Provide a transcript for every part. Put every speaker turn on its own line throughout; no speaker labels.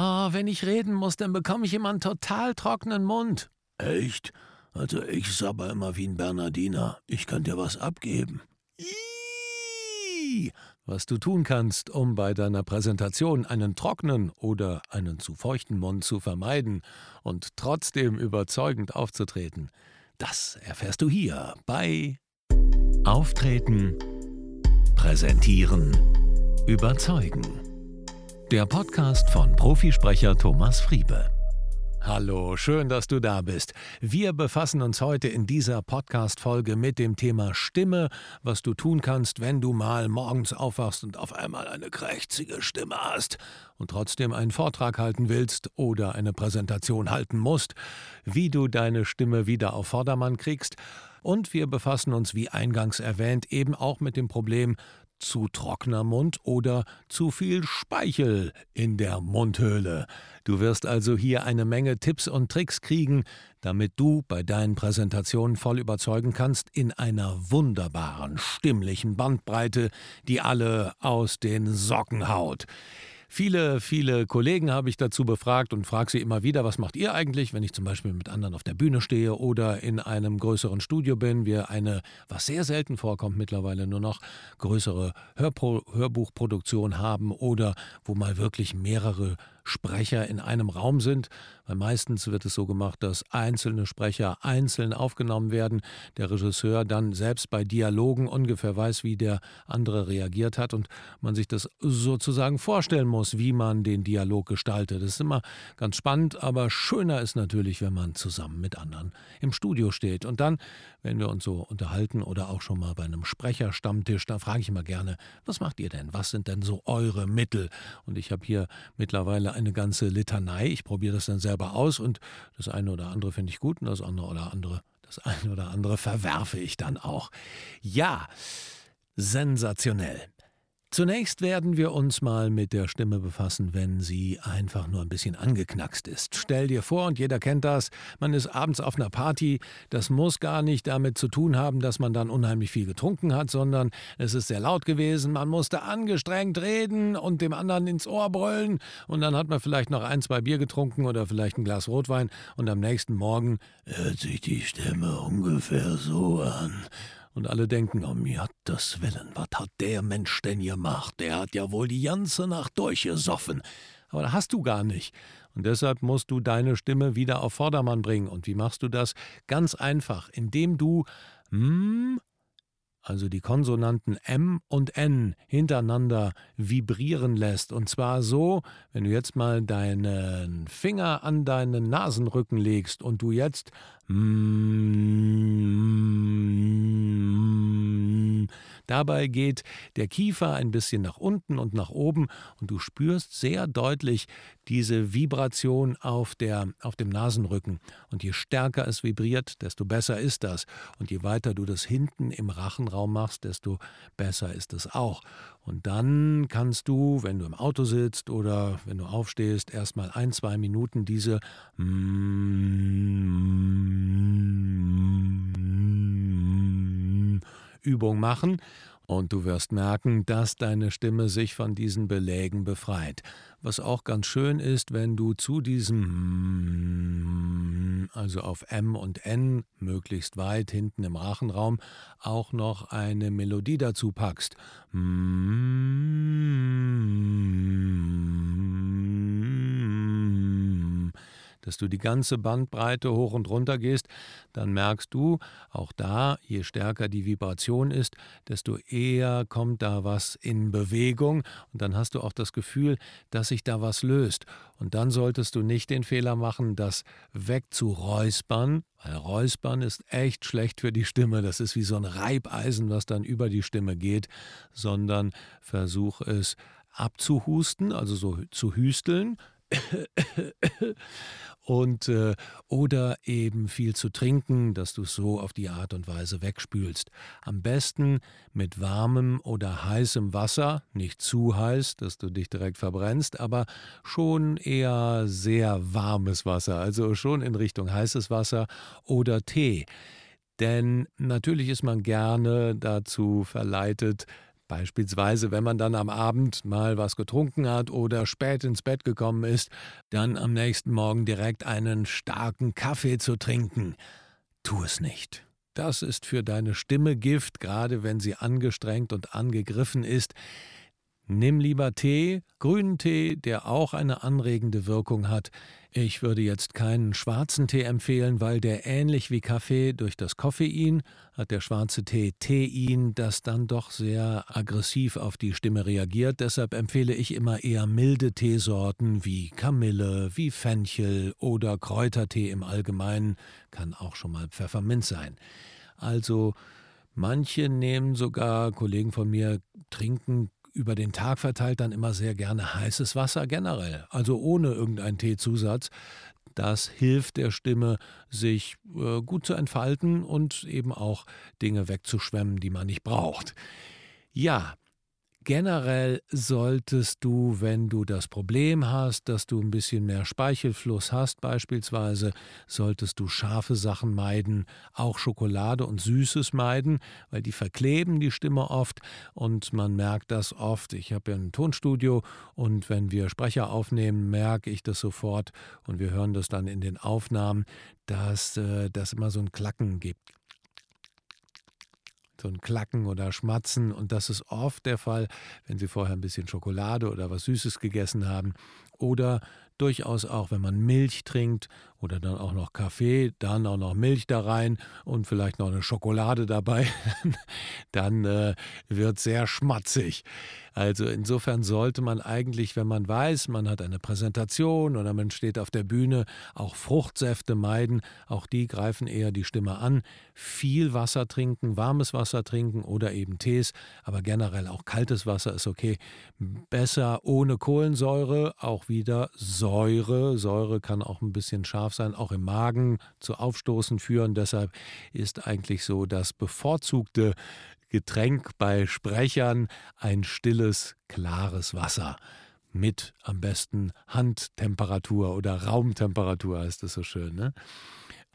Oh, wenn ich reden muss, dann bekomme ich immer einen total trockenen Mund.
Echt? Also ich sabber immer wie ein Bernardiner. Ich kann dir was abgeben.
Iiii. Was du tun kannst, um bei deiner Präsentation einen trockenen oder einen zu feuchten Mund zu vermeiden und trotzdem überzeugend aufzutreten, das erfährst du hier bei Auftreten, Präsentieren, Überzeugen. Der Podcast von Profisprecher Thomas Friebe. Hallo, schön, dass du da bist. Wir befassen uns heute in dieser Podcast-Folge mit dem Thema Stimme, was du tun kannst, wenn du mal morgens aufwachst und auf einmal eine krächzige Stimme hast und trotzdem einen Vortrag halten willst oder eine Präsentation halten musst, wie du deine Stimme wieder auf Vordermann kriegst. Und wir befassen uns, wie eingangs erwähnt, eben auch mit dem Problem, zu trockener Mund oder zu viel Speichel in der Mundhöhle. Du wirst also hier eine Menge Tipps und Tricks kriegen, damit du bei deinen Präsentationen voll überzeugen kannst in einer wunderbaren stimmlichen Bandbreite, die alle aus den Socken haut. Viele, viele Kollegen habe ich dazu befragt und frage sie immer wieder, was macht ihr eigentlich, wenn ich zum Beispiel mit anderen auf der Bühne stehe oder in einem größeren Studio bin, wir eine, was sehr selten vorkommt mittlerweile, nur noch größere Hörpro Hörbuchproduktion haben oder wo mal wirklich mehrere Sprecher in einem Raum sind, weil meistens wird es so gemacht, dass einzelne Sprecher einzeln aufgenommen werden, der Regisseur dann selbst bei Dialogen ungefähr weiß, wie der andere reagiert hat und man sich das sozusagen vorstellen muss, wie man den Dialog gestaltet. Das ist immer ganz spannend, aber schöner ist natürlich, wenn man zusammen mit anderen im Studio steht. Und dann, wenn wir uns so unterhalten oder auch schon mal bei einem Sprecherstammtisch, da frage ich immer gerne, was macht ihr denn? Was sind denn so eure Mittel? Und ich habe hier mittlerweile eine ganze Litanei. Ich probiere das dann selber aus und das eine oder andere finde ich gut und das andere oder andere, das eine oder andere verwerfe ich dann auch. Ja, sensationell. Zunächst werden wir uns mal mit der Stimme befassen, wenn sie einfach nur ein bisschen angeknackst ist. Stell dir vor, und jeder kennt das, man ist abends auf einer Party, das muss gar nicht damit zu tun haben, dass man dann unheimlich viel getrunken hat, sondern es ist sehr laut gewesen, man musste angestrengt reden und dem anderen ins Ohr brüllen. Und dann hat man vielleicht noch ein, zwei Bier getrunken oder vielleicht ein Glas Rotwein. Und am nächsten Morgen
hört sich die Stimme ungefähr so an
und alle denken, um Gottes Willen, was hat der Mensch denn gemacht? Der hat ja wohl die ganze Nacht durchgesoffen. Aber da hast du gar nicht. Und deshalb musst du deine Stimme wieder auf Vordermann bringen. Und wie machst du das? Ganz einfach, indem du mm, also die Konsonanten M und N hintereinander vibrieren lässt. Und zwar so, wenn du jetzt mal deinen Finger an deinen Nasenrücken legst und du jetzt Dabei geht der Kiefer ein bisschen nach unten und nach oben und du spürst sehr deutlich diese Vibration auf, der, auf dem Nasenrücken. Und je stärker es vibriert, desto besser ist das. Und je weiter du das hinten im Rachenraum machst, desto besser ist es auch. Und dann kannst du, wenn du im Auto sitzt oder wenn du aufstehst, erstmal ein, zwei Minuten diese Übung machen und du wirst merken, dass deine Stimme sich von diesen Belägen befreit. Was auch ganz schön ist, wenn du zu diesem, also auf M und N, möglichst weit hinten im Rachenraum, auch noch eine Melodie dazu packst dass du die ganze Bandbreite hoch und runter gehst, dann merkst du, auch da, je stärker die Vibration ist, desto eher kommt da was in Bewegung und dann hast du auch das Gefühl, dass sich da was löst. Und dann solltest du nicht den Fehler machen, das wegzuräuspern, weil Räuspern ist echt schlecht für die Stimme. Das ist wie so ein Reibeisen, was dann über die Stimme geht, sondern versuch es abzuhusten, also so zu hüsteln und äh, oder eben viel zu trinken, dass du es so auf die Art und Weise wegspülst. Am besten mit warmem oder heißem Wasser, nicht zu heiß, dass du dich direkt verbrennst, aber schon eher sehr warmes Wasser, also schon in Richtung heißes Wasser oder Tee. Denn natürlich ist man gerne dazu verleitet, Beispielsweise, wenn man dann am Abend mal was getrunken hat oder spät ins Bett gekommen ist, dann am nächsten Morgen direkt einen starken Kaffee zu trinken. Tu es nicht. Das ist für deine Stimme Gift, gerade wenn sie angestrengt und angegriffen ist. Nimm lieber Tee, grünen Tee, der auch eine anregende Wirkung hat. Ich würde jetzt keinen schwarzen Tee empfehlen, weil der ähnlich wie Kaffee durch das Koffein hat der schwarze Tee Tein, das dann doch sehr aggressiv auf die Stimme reagiert. Deshalb empfehle ich immer eher milde Teesorten wie Kamille, wie Fenchel oder Kräutertee im Allgemeinen, kann auch schon mal Pfefferminz sein. Also Manche nehmen sogar, Kollegen von mir trinken über den Tag verteilt dann immer sehr gerne heißes Wasser generell, also ohne irgendeinen Teezusatz. Das hilft der Stimme, sich äh, gut zu entfalten und eben auch Dinge wegzuschwemmen, die man nicht braucht. Ja, Generell solltest du, wenn du das Problem hast, dass du ein bisschen mehr Speichelfluss hast beispielsweise, solltest du scharfe Sachen meiden, auch Schokolade und Süßes meiden, weil die verkleben die Stimme oft und man merkt das oft. Ich habe ja ein Tonstudio und wenn wir Sprecher aufnehmen, merke ich das sofort und wir hören das dann in den Aufnahmen, dass äh, das immer so ein Klacken gibt so ein Klacken oder Schmatzen. Und das ist oft der Fall, wenn Sie vorher ein bisschen Schokolade oder was Süßes gegessen haben. Oder durchaus auch, wenn man Milch trinkt oder dann auch noch Kaffee, dann auch noch Milch da rein und vielleicht noch eine Schokolade dabei, dann äh, wird sehr schmatzig. Also insofern sollte man eigentlich, wenn man weiß, man hat eine Präsentation oder man steht auf der Bühne, auch Fruchtsäfte meiden. Auch die greifen eher die Stimme an. Viel Wasser trinken, warmes Wasser trinken oder eben Tees, aber generell auch kaltes Wasser ist okay. Besser ohne Kohlensäure, auch wieder Säure. Säure kann auch ein bisschen scharf sein, auch im Magen zu Aufstoßen führen. Deshalb ist eigentlich so das bevorzugte Getränk bei Sprechern ein stilles, klares Wasser mit am besten Handtemperatur oder Raumtemperatur heißt es so schön. Ne?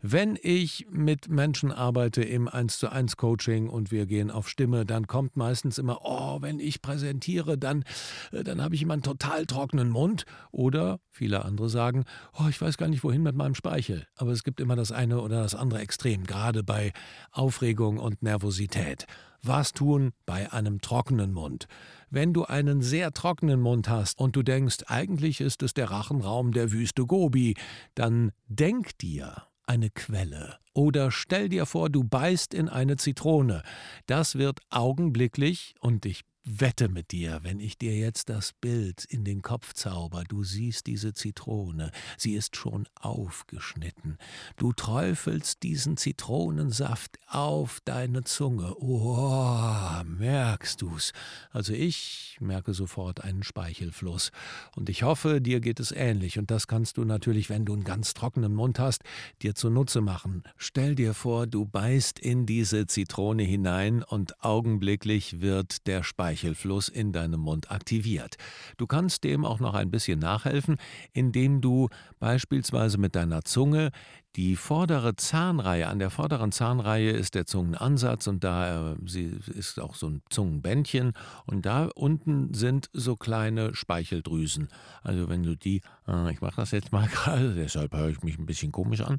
Wenn ich mit Menschen arbeite im 1 zu 1 Coaching und wir gehen auf Stimme, dann kommt meistens immer, oh, wenn ich präsentiere, dann, äh, dann habe ich immer einen total trockenen Mund. Oder viele andere sagen, oh, ich weiß gar nicht wohin mit meinem Speichel. Aber es gibt immer das eine oder das andere Extrem, gerade bei Aufregung und Nervosität. Was tun bei einem trockenen Mund? Wenn du einen sehr trockenen Mund hast und du denkst, eigentlich ist es der Rachenraum der Wüste Gobi, dann denk dir, eine Quelle. Oder stell dir vor, du beißt in eine Zitrone. Das wird augenblicklich, und ich wette mit dir, wenn ich dir jetzt das Bild in den Kopf zauber, du siehst diese Zitrone, sie ist schon aufgeschnitten. Du träufelst diesen Zitronensaft auf deine Zunge. Oh, merkst du's? Also ich merke sofort einen Speichelfluss. Und ich hoffe, dir geht es ähnlich. Und das kannst du natürlich, wenn du einen ganz trockenen Mund hast, dir zunutze machen. Stell dir vor, du beißt in diese Zitrone hinein und augenblicklich wird der Speichelfluss Speichelfluss in deinem Mund aktiviert. Du kannst dem auch noch ein bisschen nachhelfen, indem du beispielsweise mit deiner Zunge die vordere Zahnreihe, an der vorderen Zahnreihe ist der Zungenansatz und da äh, sie ist auch so ein Zungenbändchen und da unten sind so kleine Speicheldrüsen. Also wenn du die, äh, ich mache das jetzt mal gerade, deshalb höre ich mich ein bisschen komisch an,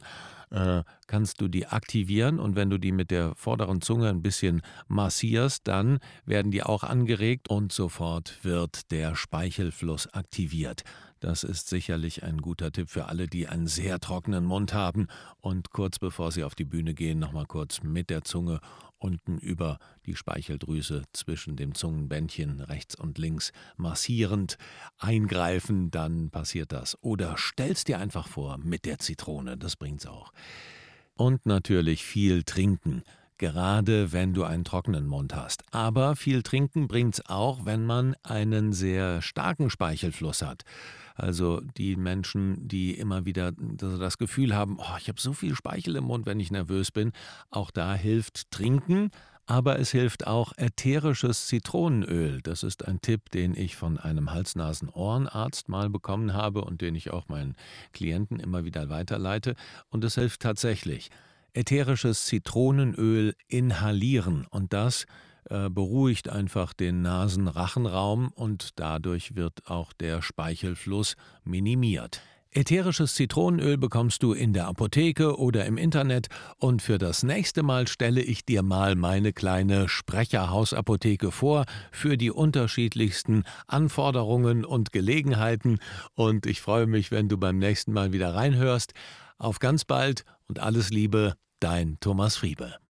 äh, kannst du die aktivieren und wenn du die mit der vorderen Zunge ein bisschen massierst, dann werden die auch angeregt und sofort wird der Speichelfluss aktiviert. Das ist sicherlich ein guter Tipp für alle, die einen sehr trockenen Mund haben und kurz bevor sie auf die Bühne gehen, nochmal kurz mit der Zunge unten über die Speicheldrüse zwischen dem Zungenbändchen rechts und links massierend eingreifen, dann passiert das. Oder stell's dir einfach vor mit der Zitrone, das bringt's auch. Und natürlich viel trinken gerade wenn du einen trockenen Mund hast. Aber viel trinken bringt's auch, wenn man einen sehr starken Speichelfluss hat. Also die Menschen, die immer wieder das Gefühl haben, oh, ich habe so viel Speichel im Mund, wenn ich nervös bin, auch da hilft Trinken, aber es hilft auch ätherisches Zitronenöl. Das ist ein Tipp, den ich von einem Hals-Nasen-Ohrenarzt mal bekommen habe und den ich auch meinen Klienten immer wieder weiterleite. Und es hilft tatsächlich. Ätherisches Zitronenöl inhalieren und das äh, beruhigt einfach den Nasenrachenraum und dadurch wird auch der Speichelfluss minimiert. Ätherisches Zitronenöl bekommst du in der Apotheke oder im Internet und für das nächste Mal stelle ich dir mal meine kleine Sprecherhausapotheke vor für die unterschiedlichsten Anforderungen und Gelegenheiten und ich freue mich, wenn du beim nächsten Mal wieder reinhörst. Auf ganz bald und alles Liebe, dein Thomas Friebe.